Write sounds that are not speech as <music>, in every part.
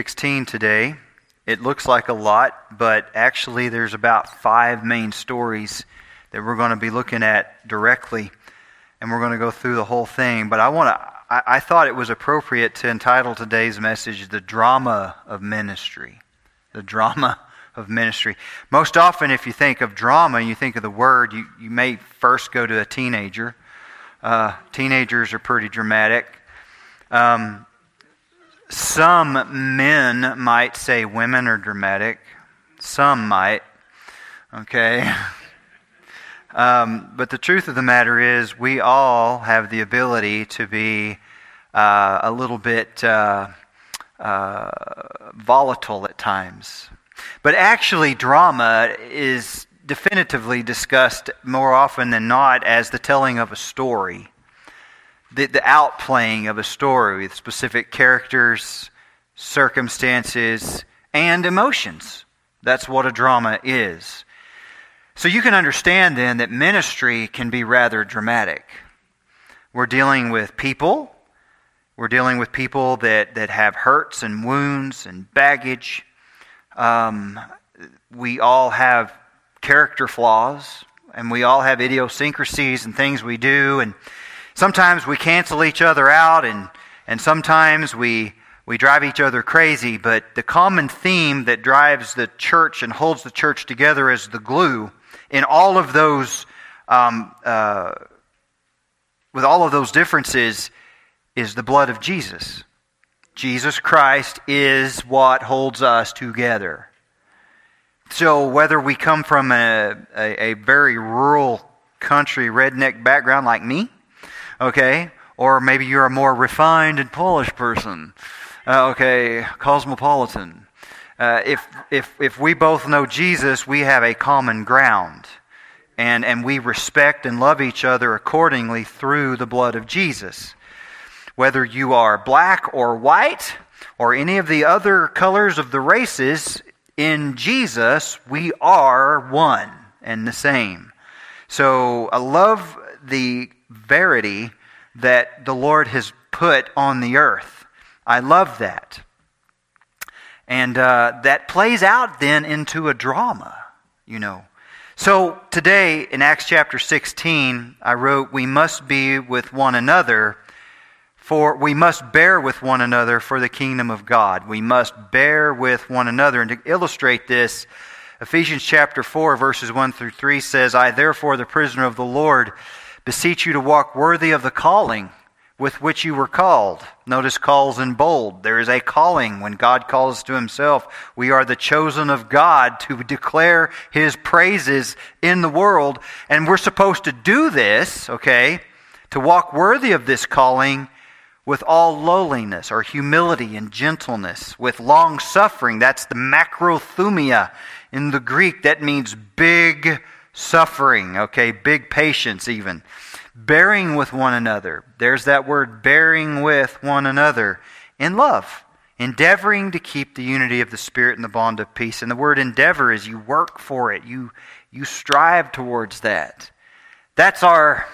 16 today. It looks like a lot, but actually, there's about five main stories that we're going to be looking at directly, and we're going to go through the whole thing. But I want to. I, I thought it was appropriate to entitle today's message "The Drama of Ministry." The drama <laughs> of ministry. Most often, if you think of drama you think of the word, you, you may first go to a teenager. Uh, teenagers are pretty dramatic. Um, some men might say women are dramatic. Some might. Okay? <laughs> Um, but the truth of the matter is, we all have the ability to be uh, a little bit uh, uh, volatile at times. But actually, drama is definitively discussed more often than not as the telling of a story, the, the outplaying of a story with specific characters, circumstances, and emotions. That's what a drama is. So you can understand then that ministry can be rather dramatic. We're dealing with people. We're dealing with people that, that have hurts and wounds and baggage. Um, we all have character flaws, and we all have idiosyncrasies and things we do, and sometimes we cancel each other out, and, and sometimes we, we drive each other crazy. But the common theme that drives the church and holds the church together is the glue in all of those, um, uh, with all of those differences, is the blood of Jesus. Jesus Christ is what holds us together. So, whether we come from a, a, a, very rural country, redneck background like me, okay, or maybe you're a more refined and polished person, uh, okay, cosmopolitan. Uh, if, if, if we both know Jesus, we have a common ground. And, and we respect and love each other accordingly through the blood of Jesus. Whether you are black or white or any of the other colors of the races, in Jesus we are one and the same. So I love the verity that the Lord has put on the earth. I love that. And uh, that plays out then into a drama, you know. So today in Acts chapter 16, I wrote, We must be with one another, for we must bear with one another for the kingdom of God. We must bear with one another. And to illustrate this, Ephesians chapter 4, verses 1 through 3 says, I therefore, the prisoner of the Lord, beseech you to walk worthy of the calling with which you were called. Notice calls in bold. There is a calling when God calls to himself. We are the chosen of God to declare his praises in the world. And we're supposed to do this, okay, to walk worthy of this calling with all lowliness or humility and gentleness, with long suffering. That's the macrothumia in the Greek. That means big suffering, okay, big patience even bearing with one another. There's that word, bearing with one another in love, endeavoring to keep the unity of the Spirit and the bond of peace. And the word endeavor is you work for it, you, you strive towards that. That's our.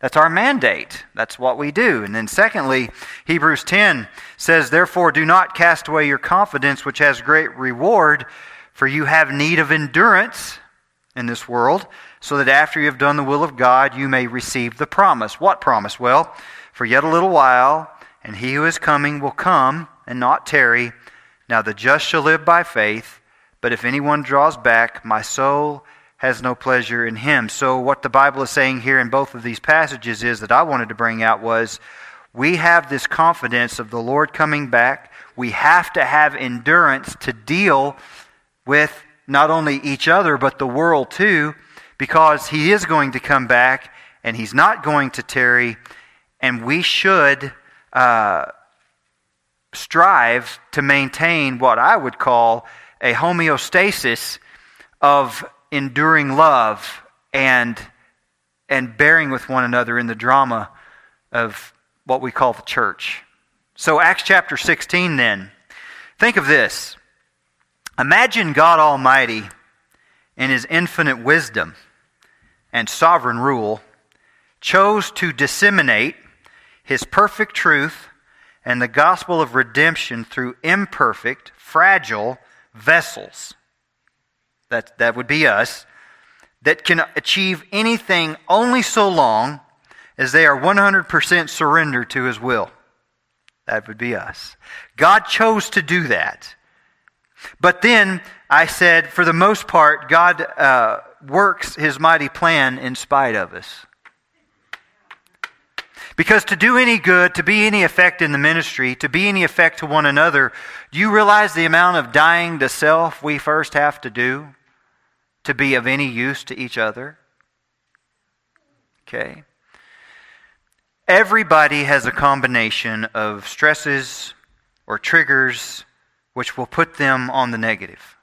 That's our mandate. That's what we do. And then, secondly, Hebrews 10 says, Therefore, do not cast away your confidence, which has great reward, for you have need of endurance in this world, so that after you have done the will of God, you may receive the promise. What promise? Well, for yet a little while, and he who is coming will come and not tarry. Now the just shall live by faith, but if anyone draws back, my soul has no pleasure in him. So, what the Bible is saying here in both of these passages is that I wanted to bring out was we have this confidence of the Lord coming back. We have to have endurance to deal with not only each other, but the world too because he is going to come back and he's not going to tarry, and we should uh, strive to maintain what I would call a homeostasis of enduring love and, and bearing with one another in the drama of what we call the church. So, Acts chapter 16, then. Think of this. Imagine God Almighty in his infinite wisdom and sovereign rule, chose to disseminate his perfect truth and the gospel of redemption through imperfect, fragile vessels. That, that would be us, that can achieve anything only so long as they are 100% surrendered to His will. That would be us. God chose to do that. But then I said, for the most part, God uh, works His mighty plan in spite of us. Because to do any good, to be any effect in the ministry, to be any effect to one another, do you realize the amount of dying to self we first have to do to be of any use to each other? Okay. Everybody has a combination of stresses or triggers which will put them on the negative,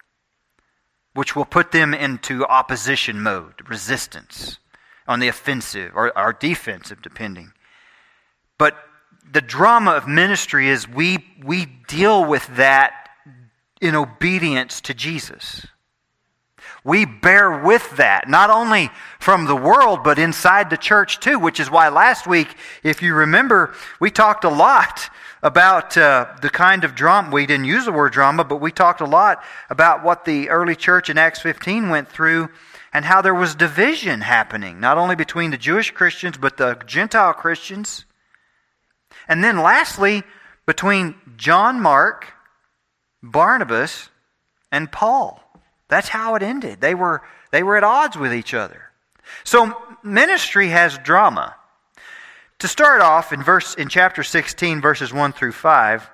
which will put them into opposition mode, resistance, on the offensive or, or defensive, depending. But the drama of ministry is we, we deal with that in obedience to Jesus. We bear with that, not only from the world, but inside the church too, which is why last week, if you remember, we talked a lot about uh, the kind of drama. We didn't use the word drama, but we talked a lot about what the early church in Acts 15 went through and how there was division happening, not only between the Jewish Christians, but the Gentile Christians. And then lastly, between John Mark, Barnabas, and Paul. That's how it ended. They were, they were at odds with each other. So ministry has drama. To start off in verse in chapter 16 verses 1 through 5,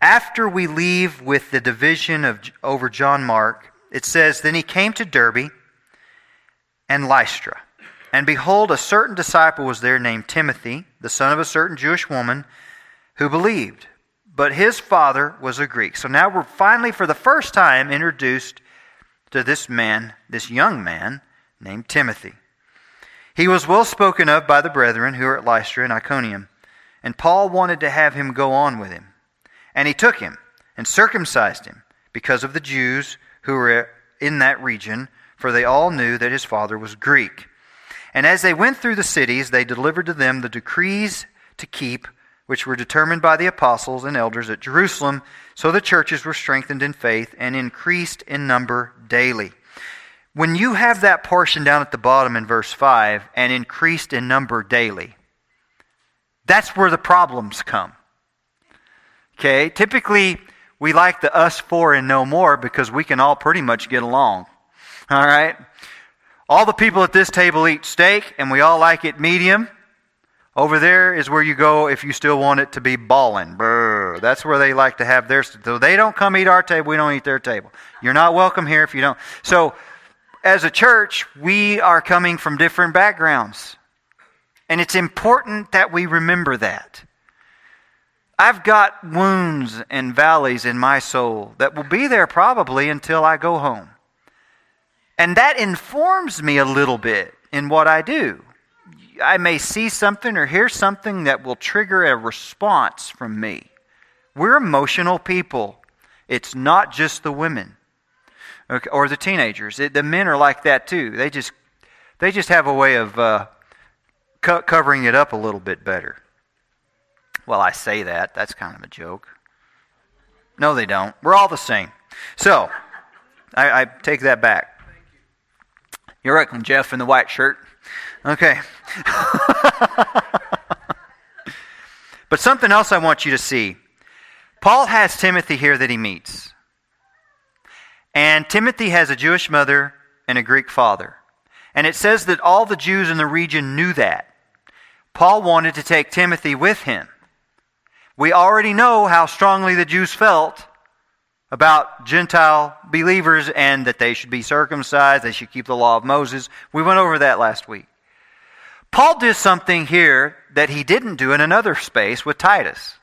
after we leave with the division of over John Mark, it says then he came to Derbe and Lystra. And behold, a certain disciple was there named Timothy, the son of a certain Jewish woman who believed but his father was a Greek. So now we're finally, for the first time, introduced to this man, this young man named Timothy. He was well spoken of by the brethren who were at Lystra and Iconium, and Paul wanted to have him go on with him. And he took him and circumcised him because of the Jews who were in that region, for they all knew that his father was Greek. And as they went through the cities, they delivered to them the decrees to keep which were determined by the apostles and elders at Jerusalem. So the churches were strengthened in faith and increased in number daily. When you have that portion down at the bottom in verse 5 and increased in number daily, that's where the problems come. Okay? Typically, we like the us four and no more because we can all pretty much get along. All right? All the people at this table eat steak and we all like it medium. Over there is where you go if you still want it to be ballin'. Brr. That's where they like to have their. So they don't come eat our table. We don't eat their table. You're not welcome here if you don't. So, as a church, we are coming from different backgrounds, and it's important that we remember that. I've got wounds and valleys in my soul that will be there probably until I go home. And that informs me a little bit in what I do. I may see something or hear something that will trigger a response from me. We're emotional people. It's not just the women okay, or the teenagers. It, the men are like that too. They just they just have a way of uh, co- covering it up a little bit better. Well, I say that. That's kind of a joke. No, they don't. We're all the same. So, I, I take that back. You're welcome, Jeff, in the white shirt. Okay. <laughs> but something else I want you to see. Paul has Timothy here that he meets. And Timothy has a Jewish mother and a Greek father. And it says that all the Jews in the region knew that. Paul wanted to take Timothy with him. We already know how strongly the Jews felt about Gentile believers and that they should be circumcised, they should keep the law of Moses. We went over that last week. Paul does something here that he didn't do in another space with Titus.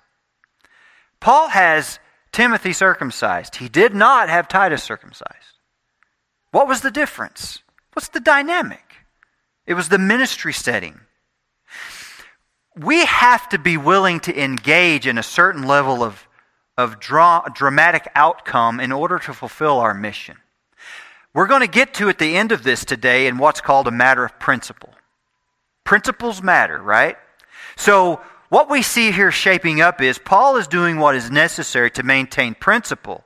Paul has Timothy circumcised. He did not have Titus circumcised. What was the difference? What's the dynamic? It was the ministry setting. We have to be willing to engage in a certain level of, of dra- dramatic outcome in order to fulfill our mission. We're going to get to at the end of this today in what's called a matter of principle. Principles matter, right? So what we see here shaping up is Paul is doing what is necessary to maintain principle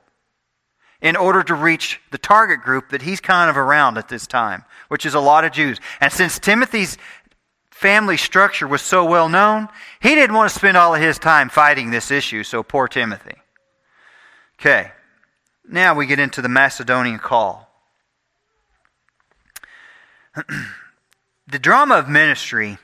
in order to reach the target group that he's kind of around at this time, which is a lot of Jews. And since Timothy's family structure was so well known, he didn't want to spend all of his time fighting this issue, so poor Timothy. Okay, now we get into the Macedonian call. <clears throat> the drama of ministry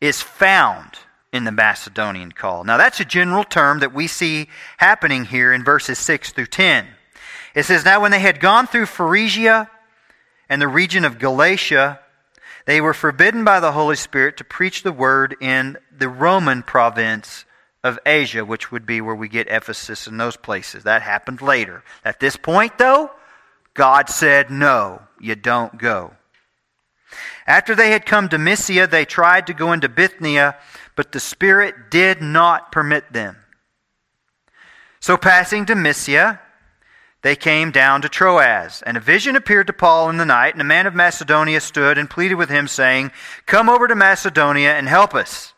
is found in the Macedonian call. Now, that's a general term that we see happening here in verses 6 through 10. It says, Now when they had gone through Phrygia and the region of Galatia, they were forbidden by the Holy Spirit to preach the word in the Roman province of Asia, which would be where we get Ephesus and those places. That happened later. At this point, though, God said, No, you don't go. After they had come to Mysia, they tried to go into Bithynia, but the Spirit did not permit them. So, passing to Mysia, they came down to Troas. And a vision appeared to Paul in the night, and a man of Macedonia stood and pleaded with him, saying, Come over to Macedonia and help us.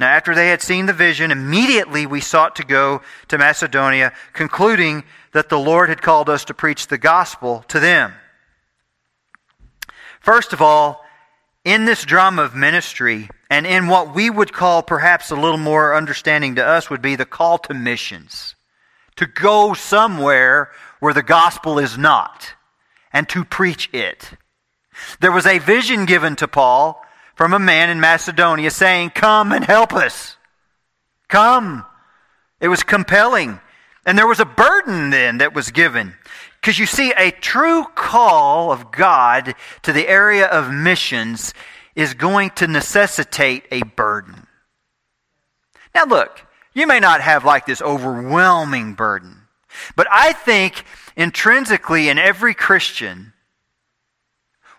Now, after they had seen the vision, immediately we sought to go to Macedonia, concluding that the Lord had called us to preach the gospel to them. First of all, in this drama of ministry, and in what we would call perhaps a little more understanding to us, would be the call to missions. To go somewhere where the gospel is not, and to preach it. There was a vision given to Paul from a man in Macedonia saying, Come and help us. Come. It was compelling. And there was a burden then that was given. Because you see, a true call of God to the area of missions is going to necessitate a burden. Now, look, you may not have like this overwhelming burden, but I think intrinsically in every Christian,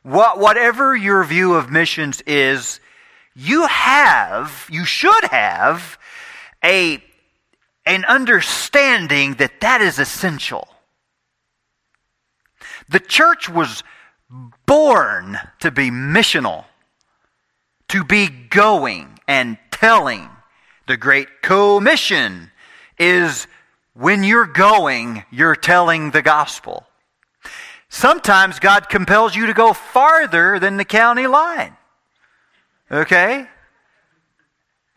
what, whatever your view of missions is, you have, you should have, a, an understanding that that is essential. The church was born to be missional, to be going and telling. The Great Commission is when you're going, you're telling the gospel. Sometimes God compels you to go farther than the county line. Okay?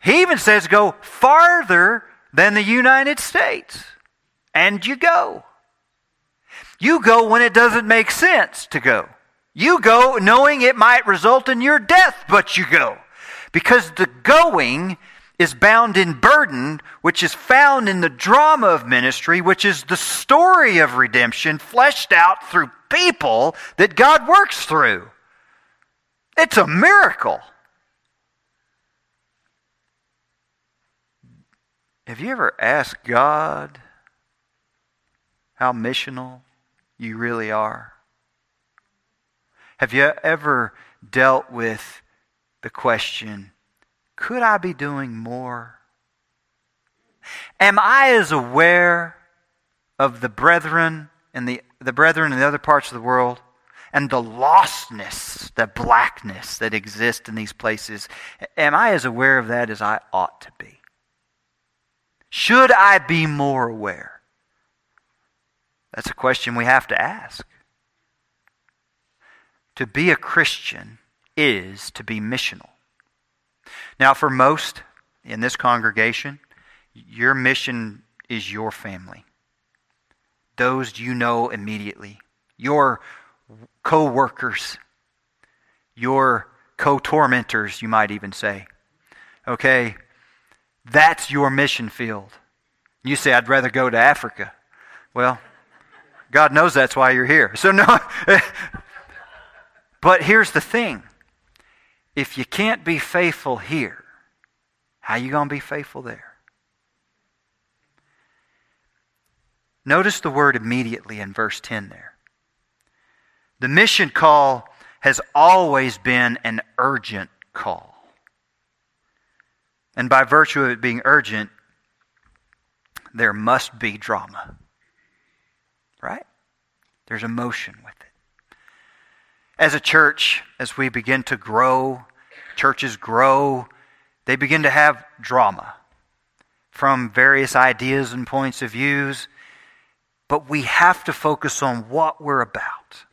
He even says go farther than the United States. And you go. You go when it doesn't make sense to go. You go knowing it might result in your death, but you go. Because the going is bound in burden, which is found in the drama of ministry, which is the story of redemption fleshed out through people that God works through. It's a miracle. Have you ever asked God how missional you really are? Have you ever dealt with the question, could I be doing more? Am I as aware of the brethren and the, the brethren in the other parts of the world and the lostness, the blackness that exists in these places? Am I as aware of that as I ought to be? Should I be more aware? That's a question we have to ask. To be a Christian is to be missional. Now, for most in this congregation, your mission is your family. Those you know immediately, your co workers, your co tormentors, you might even say. Okay? That's your mission field. You say, I'd rather go to Africa. Well, God knows that's why you're here. So, no. <laughs> but here's the thing if you can't be faithful here, how you going to be faithful there? Notice the word immediately in verse 10 there. The mission call has always been an urgent call. And by virtue of it being urgent, there must be drama. Right? There's emotion with it. As a church, as we begin to grow, churches grow, they begin to have drama from various ideas and points of views. But we have to focus on what we're about.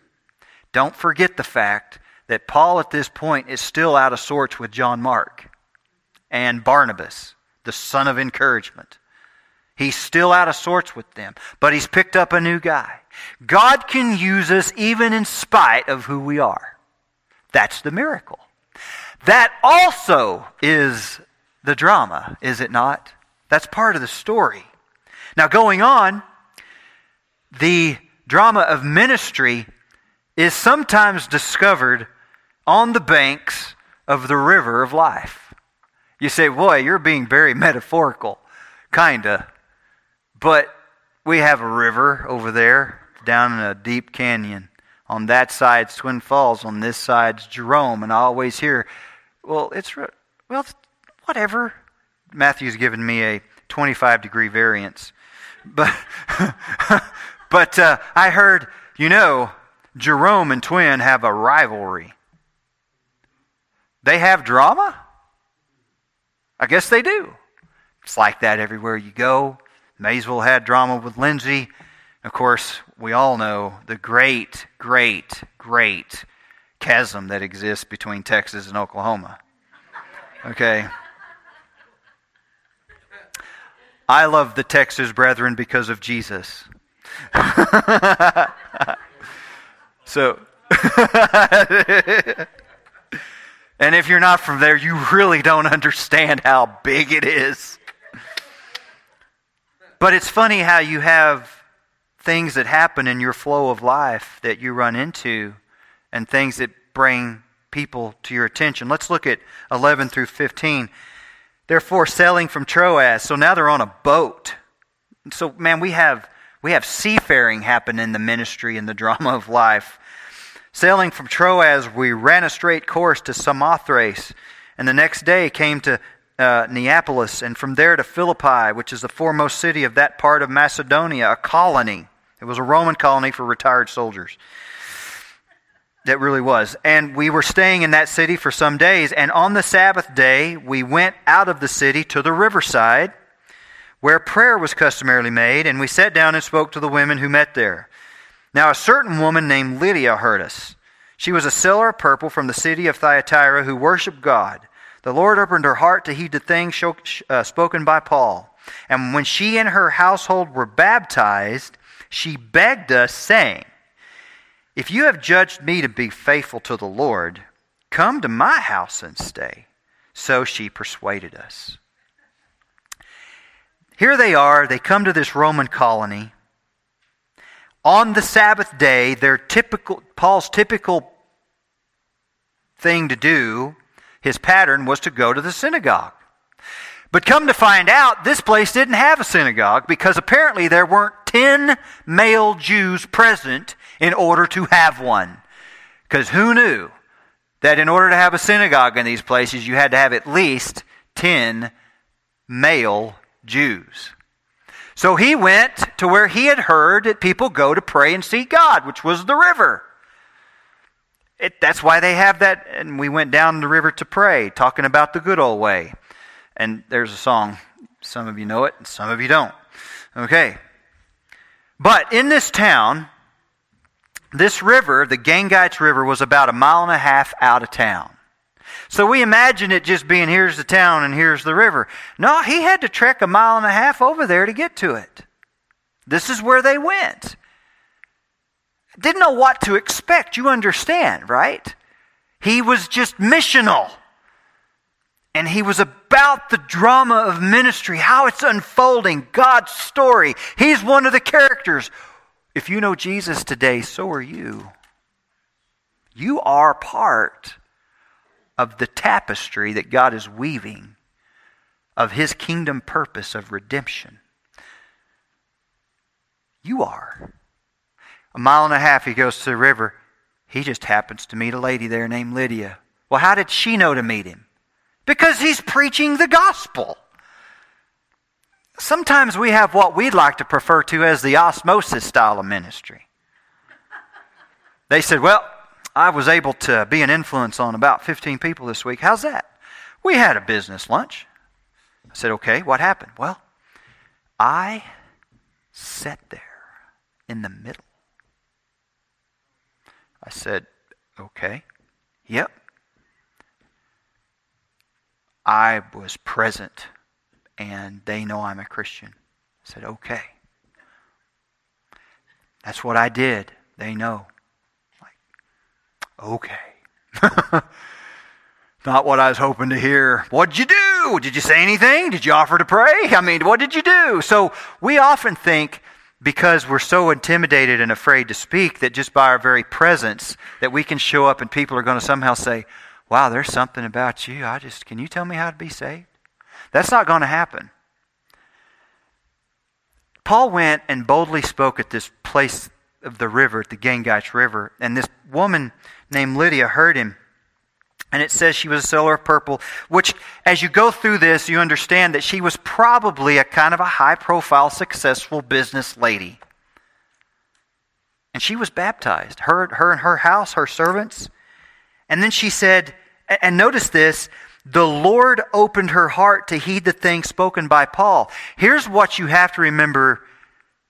Don't forget the fact that Paul at this point is still out of sorts with John Mark and Barnabas, the son of encouragement. He's still out of sorts with them, but he's picked up a new guy. God can use us even in spite of who we are. That's the miracle. That also is the drama, is it not? That's part of the story. Now, going on, the drama of ministry is sometimes discovered on the banks of the river of life. You say, boy, you're being very metaphorical. Kinda. But we have a river over there down in a deep canyon. On that side's Twin Falls, on this side's Jerome. And I always hear, well, it's, well, whatever. Matthew's given me a 25 degree variance. But, <laughs> but uh, I heard, you know, Jerome and Twin have a rivalry. They have drama? I guess they do. It's like that everywhere you go. Maysville had drama with Lindsay. Of course, we all know the great, great, great chasm that exists between Texas and Oklahoma. Okay? I love the Texas brethren because of Jesus. <laughs> so, <laughs> and if you're not from there, you really don't understand how big it is. But it's funny how you have things that happen in your flow of life that you run into and things that bring people to your attention. Let's look at 11 through 15. Therefore, sailing from Troas. So now they're on a boat. So, man, we have, we have seafaring happen in the ministry and the <laughs> drama of life. Sailing from Troas, we ran a straight course to Samothrace, and the next day came to uh, Neapolis, and from there to Philippi, which is the foremost city of that part of Macedonia, a colony. It was a Roman colony for retired soldiers. That really was. And we were staying in that city for some days, and on the Sabbath day, we went out of the city to the riverside where prayer was customarily made, and we sat down and spoke to the women who met there. Now, a certain woman named Lydia heard us. She was a seller of purple from the city of Thyatira who worshiped God. The Lord opened her heart to heed the things uh, spoken by Paul. And when she and her household were baptized, she begged us, saying, If you have judged me to be faithful to the Lord, come to my house and stay. So she persuaded us. Here they are, they come to this Roman colony on the Sabbath day, their typical, Paul's typical thing to do, his pattern was to go to the synagogue. But come to find out, this place didn't have a synagogue because apparently there weren't 10 male Jews present in order to have one. Because who knew that in order to have a synagogue in these places, you had to have at least 10 male Jews? So he went to where he had heard that people go to pray and see God, which was the river. It, that's why they have that. And we went down the river to pray, talking about the good old way. And there's a song. Some of you know it, and some of you don't. Okay. But in this town, this river, the Gangites River, was about a mile and a half out of town. So we imagine it just being here's the town and here's the river. No, he had to trek a mile and a half over there to get to it. This is where they went. Didn't know what to expect. You understand, right? He was just missional. And he was about the drama of ministry, how it's unfolding, God's story. He's one of the characters. If you know Jesus today, so are you. You are part of the tapestry that God is weaving of his kingdom purpose of redemption. You are. A mile and a half, he goes to the river. He just happens to meet a lady there named Lydia. Well, how did she know to meet him? Because he's preaching the gospel. Sometimes we have what we'd like to prefer to as the osmosis style of ministry. They said, Well, I was able to be an influence on about 15 people this week. How's that? We had a business lunch. I said, Okay, what happened? Well, I sat there in the middle. I said, Okay, yep. I was present and they know I'm a Christian. I said, Okay. That's what I did. They know. Like, okay. <laughs> Not what I was hoping to hear. What'd you do? Did you say anything? Did you offer to pray? I mean, what did you do? So we often think because we're so intimidated and afraid to speak that just by our very presence that we can show up and people are going to somehow say, "Wow, there's something about you. I just can you tell me how to be saved?" That's not going to happen. Paul went and boldly spoke at this place of the river, at the Gangaish River, and this woman named Lydia heard him and it says she was a seller of purple, which, as you go through this, you understand that she was probably a kind of a high profile, successful business lady. And she was baptized, her, her and her house, her servants. And then she said, and notice this, the Lord opened her heart to heed the things spoken by Paul. Here's what you have to remember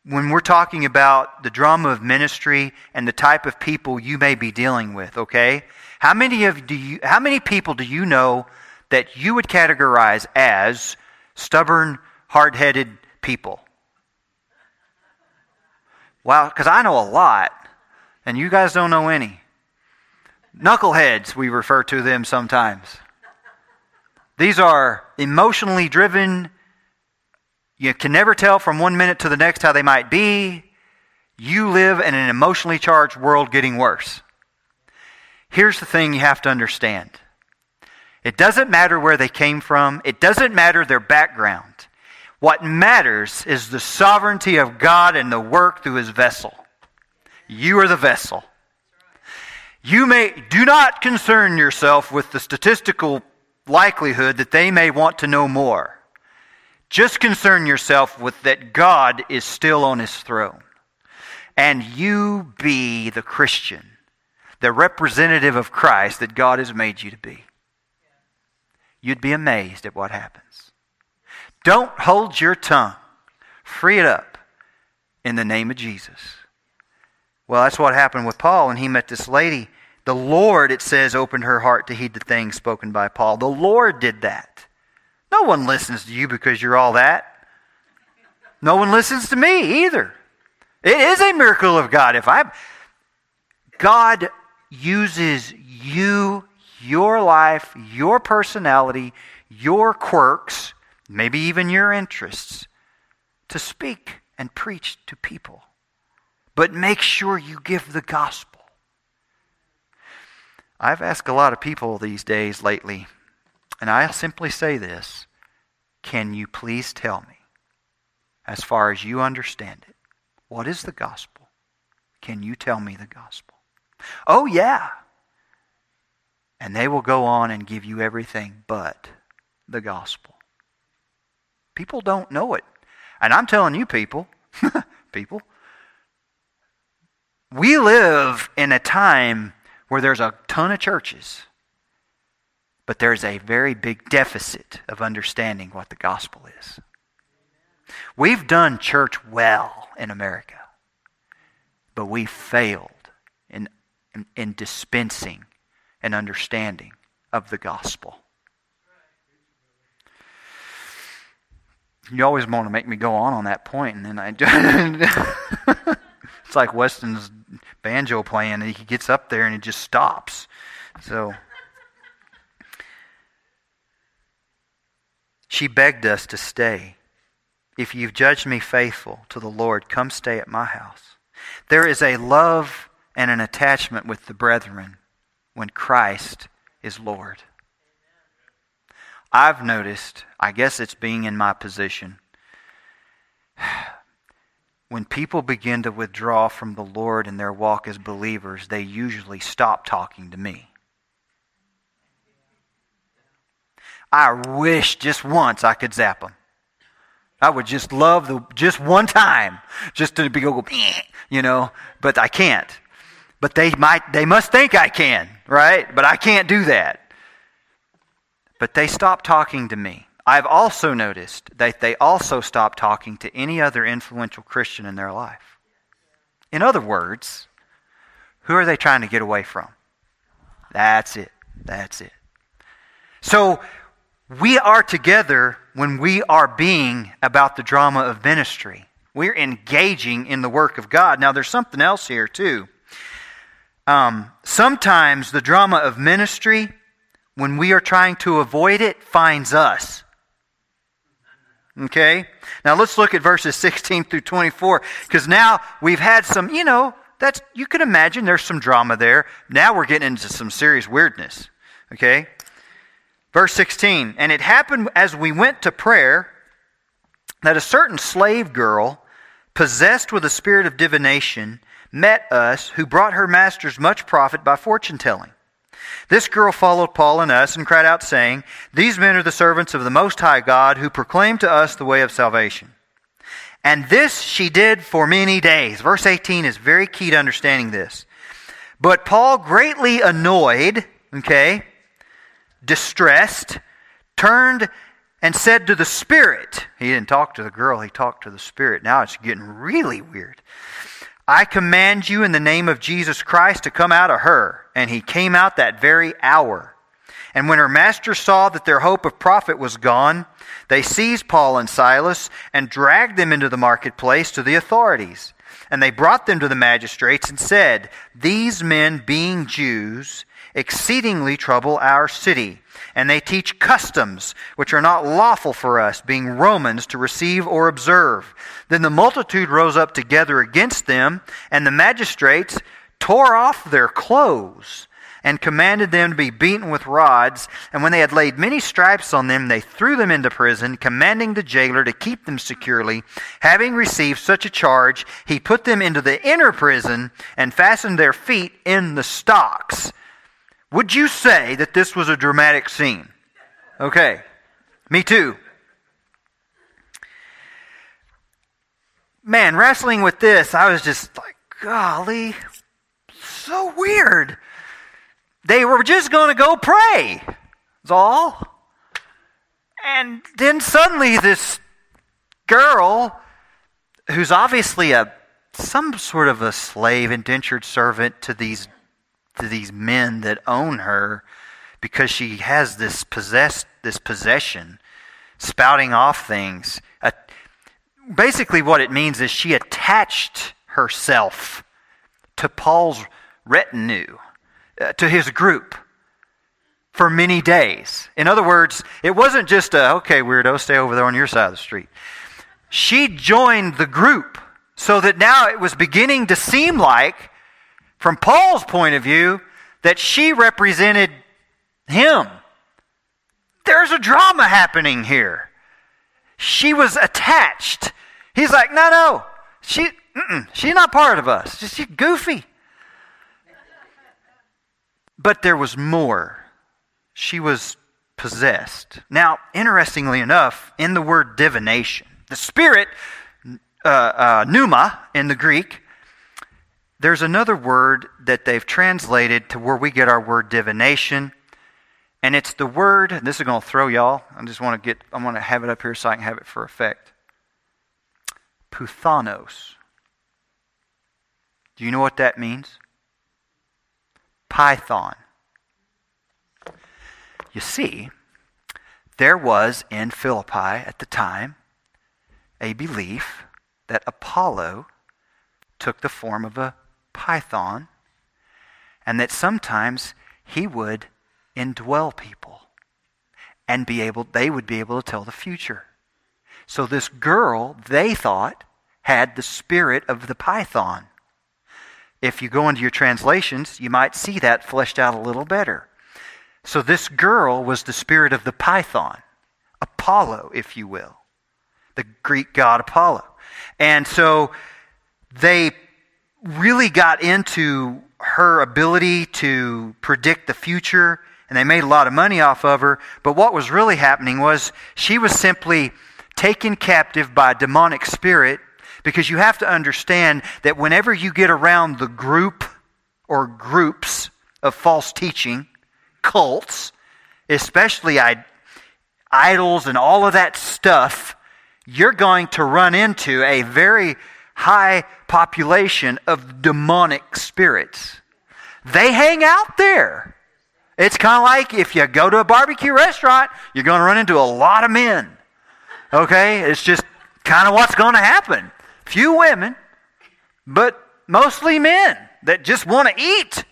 when we're talking about the drama of ministry and the type of people you may be dealing with, okay? How many of do you how many people do you know that you would categorize as stubborn, hard-headed people? Wow, because I know a lot, and you guys don't know any. Knuckleheads, we refer to them sometimes. These are emotionally driven. You can never tell from one minute to the next how they might be. You live in an emotionally charged world getting worse. Here's the thing you have to understand it doesn't matter where they came from, it doesn't matter their background. What matters is the sovereignty of God and the work through his vessel. You are the vessel. You may do not concern yourself with the statistical likelihood that they may want to know more. Just concern yourself with that God is still on his throne. And you be the Christian the representative of Christ that God has made you to be. You'd be amazed at what happens. Don't hold your tongue. Free it up in the name of Jesus. Well, that's what happened with Paul when he met this lady. The Lord, it says, opened her heart to heed the things spoken by Paul. The Lord did that. No one listens to you because you're all that. No one listens to me either. It is a miracle of God. If I God uses you, your life, your personality, your quirks, maybe even your interests, to speak and preach to people. But make sure you give the gospel. I've asked a lot of people these days lately, and I'll simply say this Can you please tell me, as far as you understand it, what is the gospel? Can you tell me the gospel? Oh, yeah. And they will go on and give you everything but the gospel. People don't know it. And I'm telling you, people, <laughs> people, we live in a time where there's a ton of churches, but there's a very big deficit of understanding what the gospel is. We've done church well in America, but we failed in in, in dispensing and understanding of the gospel. You always want to make me go on on that point, and then I <laughs> it's like Weston's banjo playing, and he gets up there and he just stops. So she begged us to stay. If you've judged me faithful to the Lord, come stay at my house. There is a love and an attachment with the brethren when Christ is Lord. I've noticed, I guess it's being in my position, <sighs> when people begin to withdraw from the Lord in their walk as believers, they usually stop talking to me. I wish just once I could zap them. I would just love the just one time, just to be go, <laughs> you know, but I can't. But they might they must think I can, right? But I can't do that. But they stop talking to me. I've also noticed that they also stop talking to any other influential Christian in their life. In other words, who are they trying to get away from? That's it. That's it. So we are together when we are being about the drama of ministry. We're engaging in the work of God. Now, there's something else here, too. Um, sometimes the drama of ministry, when we are trying to avoid it, finds us. Okay? Now let's look at verses 16 through 24 because now we've had some, you know, that's you can imagine there's some drama there. Now we're getting into some serious weirdness. Okay? Verse 16, and it happened as we went to prayer that a certain slave girl possessed with a spirit of divination met us who brought her masters much profit by fortune telling. This girl followed Paul and us and cried out, saying, These men are the servants of the Most High God who proclaim to us the way of salvation. And this she did for many days. Verse 18 is very key to understanding this. But Paul, greatly annoyed, okay, distressed, turned and said to the Spirit, he didn't talk to the girl, he talked to the Spirit. Now it's getting really weird. I command you in the name of Jesus Christ to come out of her. And he came out that very hour. And when her master saw that their hope of profit was gone, they seized Paul and Silas and dragged them into the marketplace to the authorities. And they brought them to the magistrates and said, These men, being Jews, exceedingly trouble our city and they teach customs which are not lawful for us, being Romans, to receive or observe. Then the multitude rose up together against them, and the magistrates tore off their clothes and commanded them to be beaten with rods. And when they had laid many stripes on them, they threw them into prison, commanding the jailer to keep them securely. Having received such a charge, he put them into the inner prison and fastened their feet in the stocks. Would you say that this was a dramatic scene? Okay, me too. Man, wrestling with this, I was just like, golly, so weird. They were just going to go pray. That's all. And then suddenly this girl, who's obviously a some sort of a slave, indentured servant to these to these men that own her because she has this possessed this possession spouting off things. Basically what it means is she attached herself to Paul's retinue uh, to his group for many days. In other words it wasn't just a okay weirdo stay over there on your side of the street. She joined the group so that now it was beginning to seem like from Paul's point of view, that she represented him. There's a drama happening here. She was attached. He's like, no, no, she, she's not part of us. She's goofy. But there was more. She was possessed. Now, interestingly enough, in the word divination, the spirit, uh, uh, pneuma in the Greek, there's another word that they've translated to where we get our word divination. And it's the word, this is going to throw y'all. I just want to get, I want to have it up here so I can have it for effect. Puthanos. Do you know what that means? Python. You see, there was in Philippi at the time a belief that Apollo took the form of a python, and that sometimes he would indwell people and be able they would be able to tell the future. So this girl, they thought, had the spirit of the python. If you go into your translations, you might see that fleshed out a little better. So this girl was the spirit of the python, Apollo, if you will, the Greek god Apollo. And so they really got into her ability to predict the future, and they made a lot of money off of her. But what was really happening was she was simply taken captive by a demonic spirit because you have to understand that whenever you get around the group or groups of false teaching, cults, especially idols and all of that stuff, you're going to run into a very high population of demonic spirits. They hang out there. It's kind of like if you go to a barbecue restaurant, you're going to run into a lot of men. Okay? It's just kind of what's going to happen. Few women, but mostly men that just want to eat.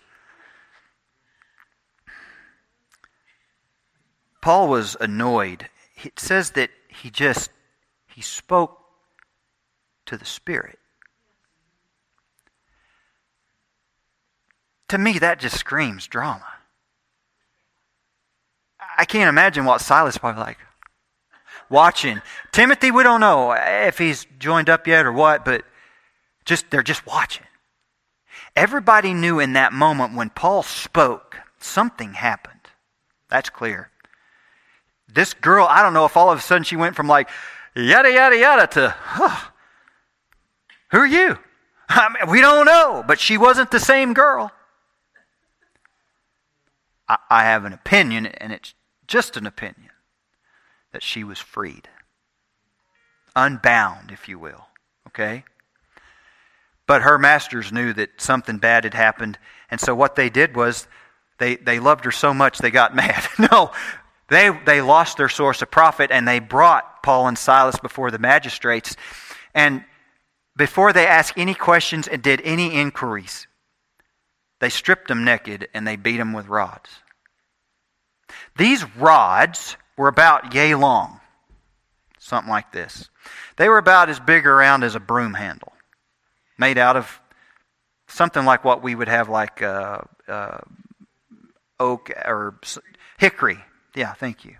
Paul was annoyed. It says that he just he spoke to the Spirit. To me, that just screams drama. I can't imagine what Silas probably like. Watching. Timothy, we don't know if he's joined up yet or what, but just they're just watching. Everybody knew in that moment when Paul spoke, something happened. That's clear. This girl, I don't know if all of a sudden she went from like yada yada yada to, huh, who are you? I mean, we don't know, but she wasn't the same girl. I, I have an opinion, and it's just an opinion, that she was freed. Unbound, if you will. Okay? But her masters knew that something bad had happened, and so what they did was they, they loved her so much they got <laughs> mad. no, they, they lost their source of profit, and they brought Paul and Silas before the magistrates. And before they asked any questions and did any inquiries, they stripped them naked and they beat them with rods. These rods were about yay long, something like this. They were about as big around as a broom handle, made out of something like what we would have, like uh, uh, oak or hickory. Yeah, thank you.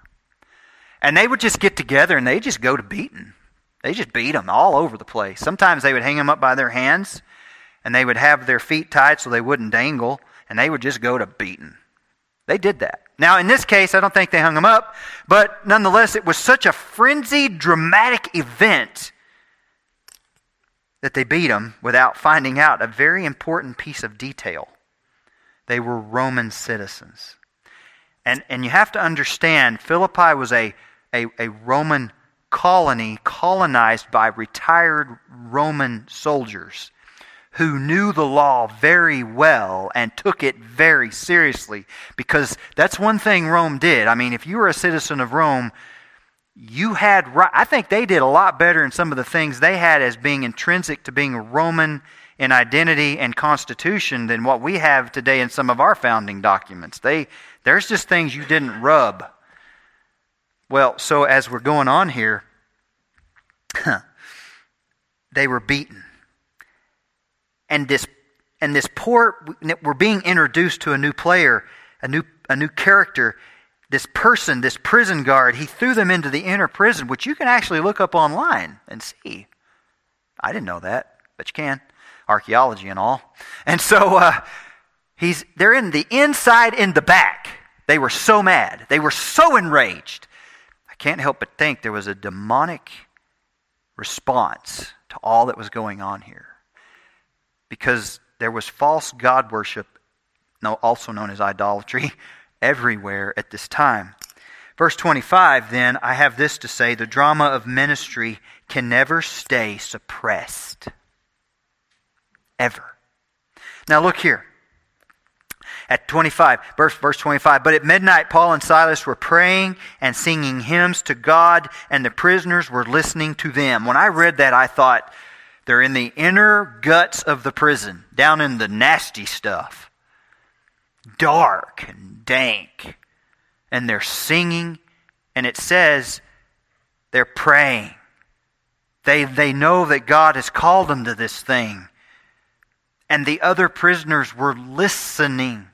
And they would just get together and they just go to beating. They just beat them all over the place. Sometimes they would hang them up by their hands and they would have their feet tied so they wouldn't dangle and they would just go to beating. They did that. Now, in this case, I don't think they hung him up, but nonetheless, it was such a frenzied, dramatic event that they beat him without finding out a very important piece of detail. They were Roman citizens. And, and you have to understand, Philippi was a, a, a Roman colony colonized by retired Roman soldiers who knew the law very well and took it very seriously because that's one thing Rome did. I mean, if you were a citizen of Rome, you had right. I think they did a lot better in some of the things they had as being intrinsic to being Roman in identity and constitution than what we have today in some of our founding documents. They there's just things you didn't rub. Well, so as we're going on here, they were beaten and this and this poor we're being introduced to a new player, a new a new character, this person, this prison guard, he threw them into the inner prison, which you can actually look up online and see. I didn't know that, but you can. Archaeology and all. And so uh, he's they're in the inside in the back. They were so mad. They were so enraged. I can't help but think there was a demonic response to all that was going on here because there was false god worship, also known as idolatry, <laughs> everywhere at this time. Verse 25, then, I have this to say the drama of ministry can never stay suppressed. Ever. Now look here. At 25, verse, verse 25, but at midnight Paul and Silas were praying and singing hymns to God, and the prisoners were listening to them. When I read that, I thought, they're in the inner guts of the prison, down in the nasty stuff. Dark and dank. And they're singing, and it says they're praying. They, they know that God has called them to this thing. And the other prisoners were listening.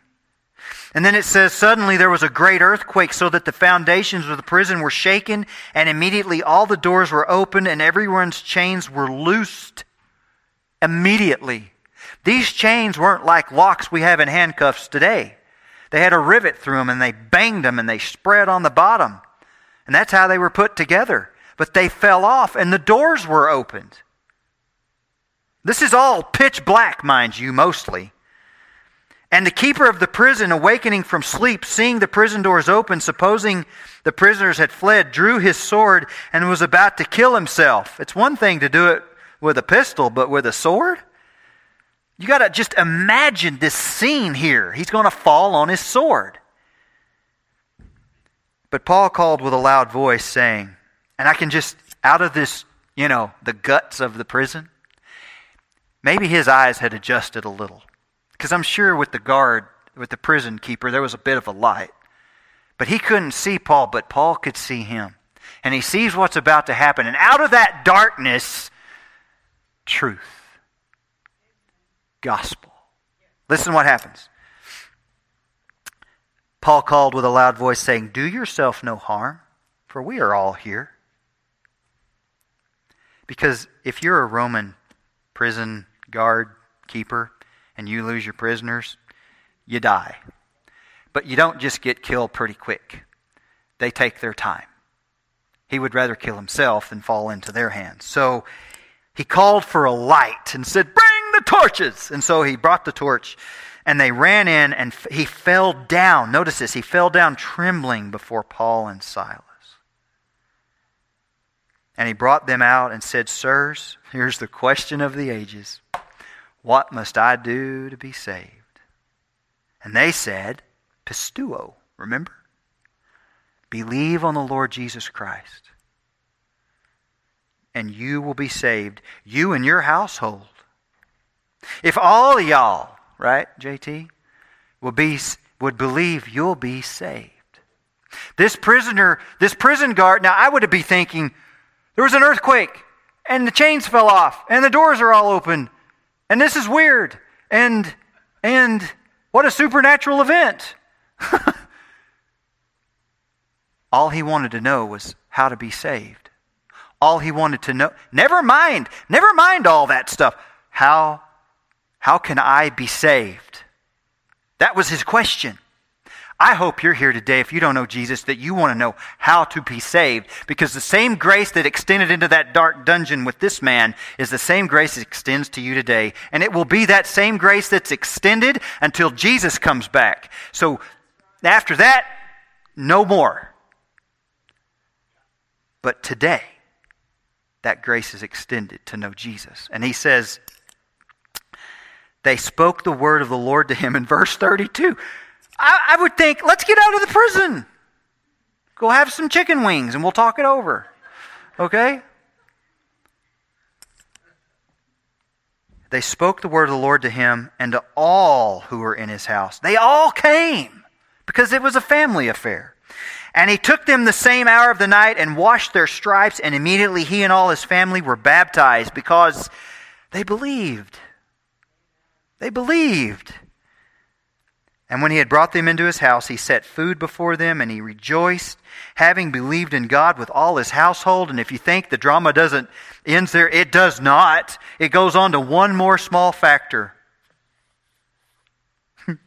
And then it says, Suddenly there was a great earthquake, so that the foundations of the prison were shaken, and immediately all the doors were opened, and everyone's chains were loosed. Immediately. These chains weren't like locks we have in handcuffs today. They had a rivet through them, and they banged them, and they spread on the bottom. And that's how they were put together. But they fell off, and the doors were opened. This is all pitch black, mind you, mostly. And the keeper of the prison, awakening from sleep, seeing the prison doors open, supposing the prisoners had fled, drew his sword and was about to kill himself. It's one thing to do it with a pistol, but with a sword? You got to just imagine this scene here. He's going to fall on his sword. But Paul called with a loud voice, saying, and I can just, out of this, you know, the guts of the prison, maybe his eyes had adjusted a little. Because I'm sure with the guard, with the prison keeper, there was a bit of a light. But he couldn't see Paul, but Paul could see him. And he sees what's about to happen. And out of that darkness, truth, gospel. Listen what happens. Paul called with a loud voice, saying, Do yourself no harm, for we are all here. Because if you're a Roman prison guard keeper and you lose your prisoners, you die. But you don't just get killed pretty quick, they take their time. He would rather kill himself than fall into their hands. So he called for a light and said, Bring the torches! And so he brought the torch, and they ran in, and he fell down. Notice this he fell down trembling before Paul and Silas. And he brought them out and said, Sirs, here's the question of the ages What must I do to be saved? And they said, Pistuo, remember? Believe on the Lord Jesus Christ, and you will be saved, you and your household. If all y'all, right, JT, would, be, would believe, you'll be saved. This prisoner, this prison guard, now I would be thinking, there was an earthquake, and the chains fell off, and the doors are all open, and this is weird, and and what a supernatural event. <laughs> All he wanted to know was how to be saved. All he wanted to know, never mind, never mind all that stuff. How, how can I be saved? That was his question. I hope you're here today, if you don't know Jesus, that you want to know how to be saved. Because the same grace that extended into that dark dungeon with this man is the same grace that extends to you today. And it will be that same grace that's extended until Jesus comes back. So after that, no more. But today, that grace is extended to know Jesus. And he says, they spoke the word of the Lord to him in verse 32. I, I, would think, let's get out of the prison. Go have some chicken wings and we'll talk it over. Okay? They spoke the word of the Lord to him and to all who were in his house. They all came because it was a family affair. And he took them the same hour of the night and washed their stripes, and immediately he and all his family were baptized because they believed. They believed. And when he had brought them into his house, he set food before them, and he rejoiced, having believed in God with all his household. And if you think the drama doesn't end there, it does not. It goes on to one more small factor. <sighs>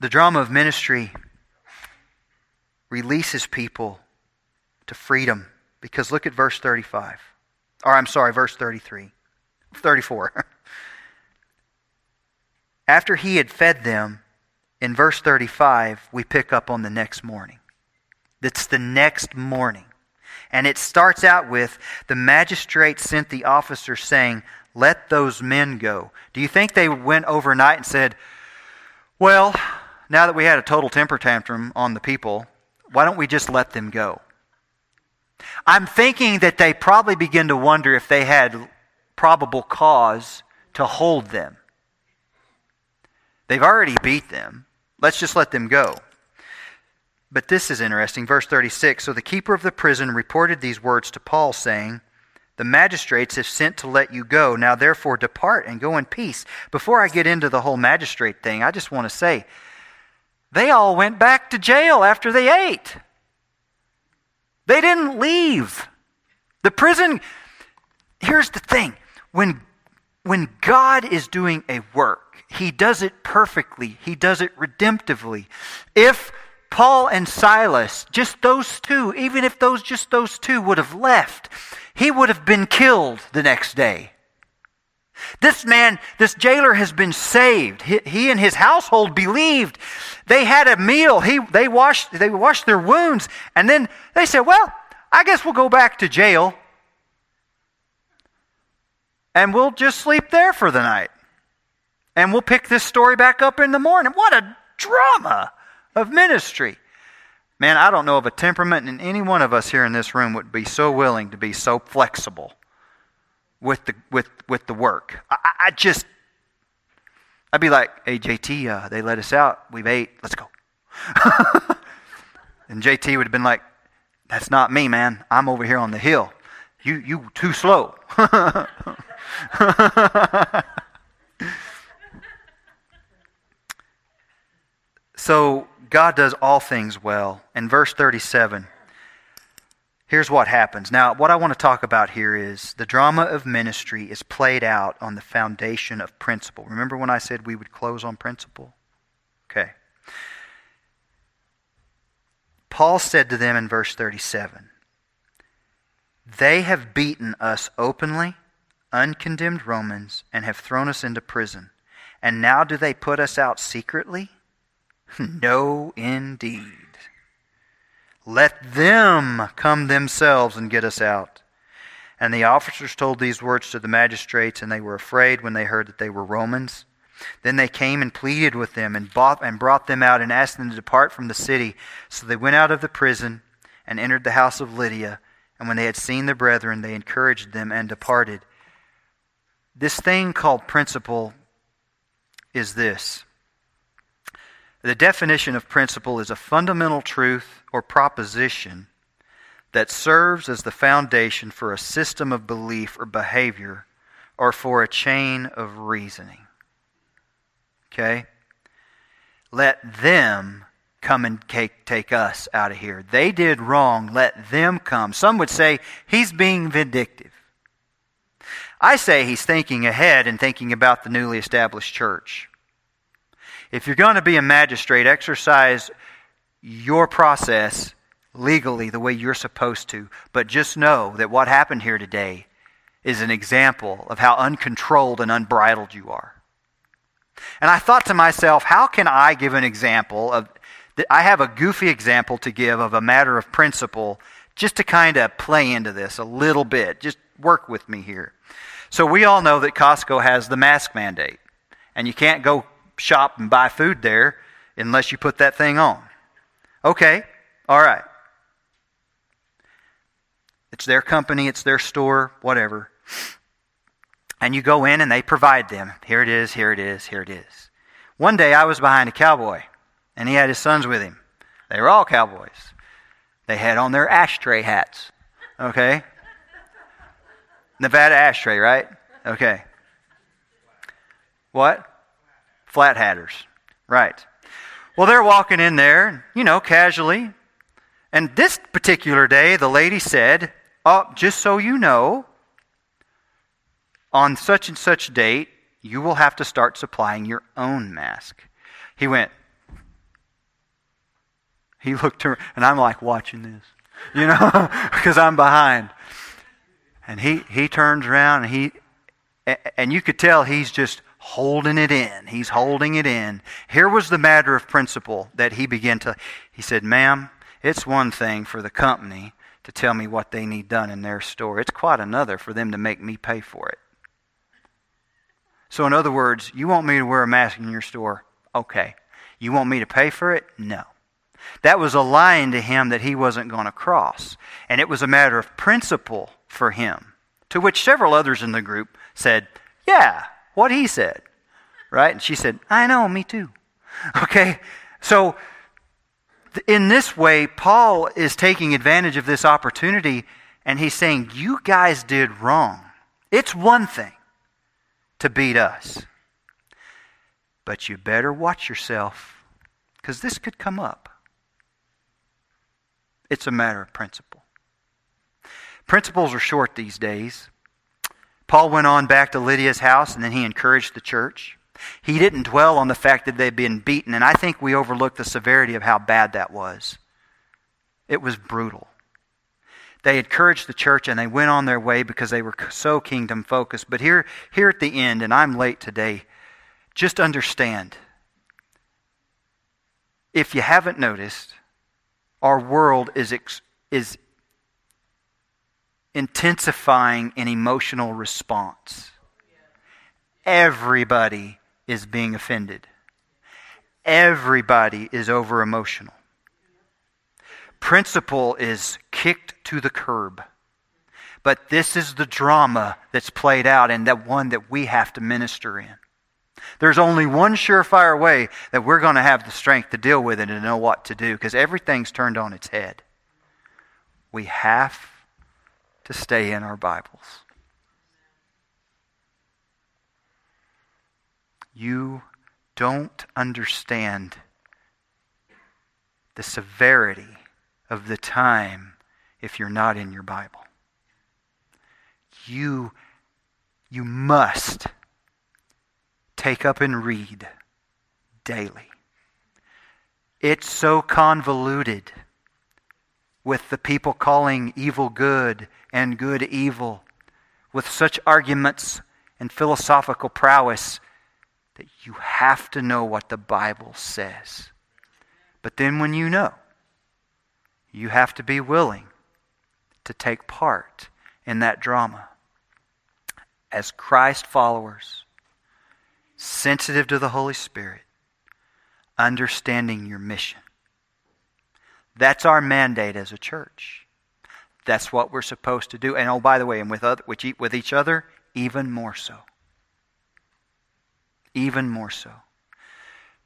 The drama of ministry releases people to freedom because look at verse 35. Or I'm sorry, verse 33. 34. <laughs> After he had fed them, in verse 35, we pick up on the next morning. It's the next morning. And it starts out with the magistrate sent the officer saying, Let those men go. Do you think they went overnight and said, Well, now that we had a total temper tantrum on the people, why don't we just let them go? I'm thinking that they probably begin to wonder if they had probable cause to hold them. They've already beat them. Let's just let them go. But this is interesting. Verse 36 So the keeper of the prison reported these words to Paul, saying, The magistrates have sent to let you go. Now therefore depart and go in peace. Before I get into the whole magistrate thing, I just want to say, they all went back to jail after they ate. They didn't leave. The prison, here's the thing when, when God is doing a work, He does it perfectly, He does it redemptively. If Paul and Silas, just those two, even if those just those two would have left, he would have been killed the next day. This man, this jailer has been saved. He, he, and his household believed. They had a meal. He, they, washed, they washed their wounds. And then they said, Well, I guess we'll go back to jail. And we'll just sleep there for the night. And we'll pick this story back up in the morning. What a drama of ministry. Man, I don't know of a temperament in any one of us here in this room would be so willing to be so flexible with the with with the work. I, I just I'd be like, "Hey JT, uh, they let us out. We've ate. Let's go." <laughs> and JT would have been like, "That's not me, man. I'm over here on the hill. You you too slow." <laughs> so God does all things well. In verse 37, here's what happens. Now, what I want to talk about here is the drama of ministry is played out on the foundation of principle. Remember when I said we would close on principle? Okay. Paul said to them in verse 37 They have beaten us openly, uncondemned Romans, and have thrown us into prison. And now do they put us out secretly? <laughs> no, indeed. Let them come themselves and get us out. And the officers told these words to the magistrates, and they were afraid when they heard that they were Romans. Then they came and pleaded with them and, bought, and brought them out and asked them to depart from the city. So they went out of the prison and entered the house of Lydia. And when they had seen the brethren, they encouraged them and departed. This thing called principle is this the definition of principle is a fundamental truth or proposition that serves as the foundation for a system of belief or behavior or for a chain of reasoning. Okay? Let them come and take, us out of here. They did wrong. Let them come. Some would say he's being vindictive. I say he's thinking ahead and thinking about the newly established church. If you're going to be a magistrate, exercise your process legally the way you're supposed to. But just know that what happened here today is an example of how uncontrolled and unbridled you are. And I thought to myself, how can I give an example of I have a goofy example to give of a matter of principle just to kind of play into this a little bit. Just work with me here. So we all know that Costco has the mask mandate. And you can't go shop and buy food there unless you put that thing on. Okay, all right. It's their company, it's their store, whatever. And you go in and they provide them. Here it is, here it is, here it is. One day I was behind a cowboy and he had his sons with him. They were all cowboys. They had on their ashtray hats. Okay? Nevada ashtray, right? Okay. What? Flat hatters. Right. Well, they're walking in there, you know, casually. And this particular day, the lady said, Oh, just so you know, on such and such date, you will have to start supplying your own mask. He went, he looked her, and I'm like watching this, you know, <laughs> because I'm behind. And he, he turns around and he, and you could tell he's just holding it in. He's holding it in. Here was the matter of principle that he began to. He said, Ma'am, it's one thing for the company to tell me what they need done in their store, it's quite another for them to make me pay for it. So, in other words, you want me to wear a mask in your store? Okay. You want me to pay for it? No. That was a line to him that he wasn't going to cross. And it was a matter of principle for him, to which several others in the group said, Yeah, what he said. Right? And she said, I know, me too. Okay? So, in this way, Paul is taking advantage of this opportunity and he's saying, You guys did wrong. It's one thing to beat us, but you better watch yourself because this could come up. It's a matter of principle. Principles are short these days. Paul went on back to Lydia's house and then he encouraged the church. He didn't dwell on the fact that they'd been beaten, and I think we overlook the severity of how bad that was. It was brutal. They encouraged the church and they went on their way because they were so kingdom focused. But here, here at the end, and I'm late today, just understand if you haven't noticed, our world is, is intensifying an emotional response. Everybody is being offended. Everybody is over emotional. Principle is kicked to the curb. But this is the drama that's played out and that one that we have to minister in. There's only one surefire way that we're going to have the strength to deal with it and know what to do because everything's turned on its head. We have to stay in our Bibles. You don't understand the severity of the time if you're not in your Bible. You, you must take up and read daily. It's so convoluted with the people calling evil good and good evil, with such arguments and philosophical prowess that you have to know what the Bible says. But then when you know, you have to be willing to take part in that drama. As Christ followers, sensitive to the Holy Spirit, understanding your mission. That's our mandate as a church. That's what we're supposed to do. And oh, by the way, and with, other, with each other, even more so. Even more so.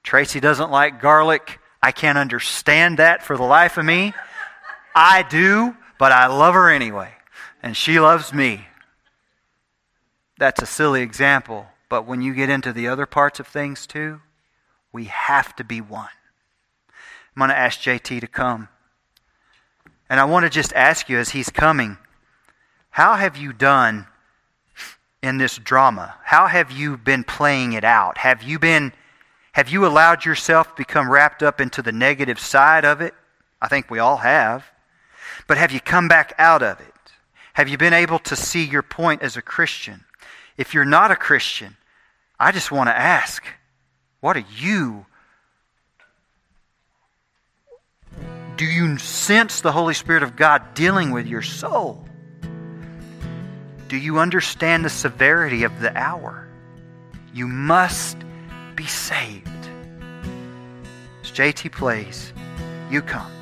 Tracy doesn't like garlic. I can't understand that for the life of me. I do, but I love her anyway. And she loves me. That's a silly example. But when you get into the other parts of things too, we have to be one. I'm going to ask JT to come. And I want to just ask you as he's coming, how have you done in this drama? How have you been playing it out? Have you been have you allowed yourself to become wrapped up into the negative side of it? I think we all have. But have you come back out of it? Have you been able to see your point as a Christian? If you're not a Christian, I just want to ask, what are you Do you sense the Holy Spirit of God dealing with your soul? Do you understand the severity of the hour? You must be saved. As JT plays, you come.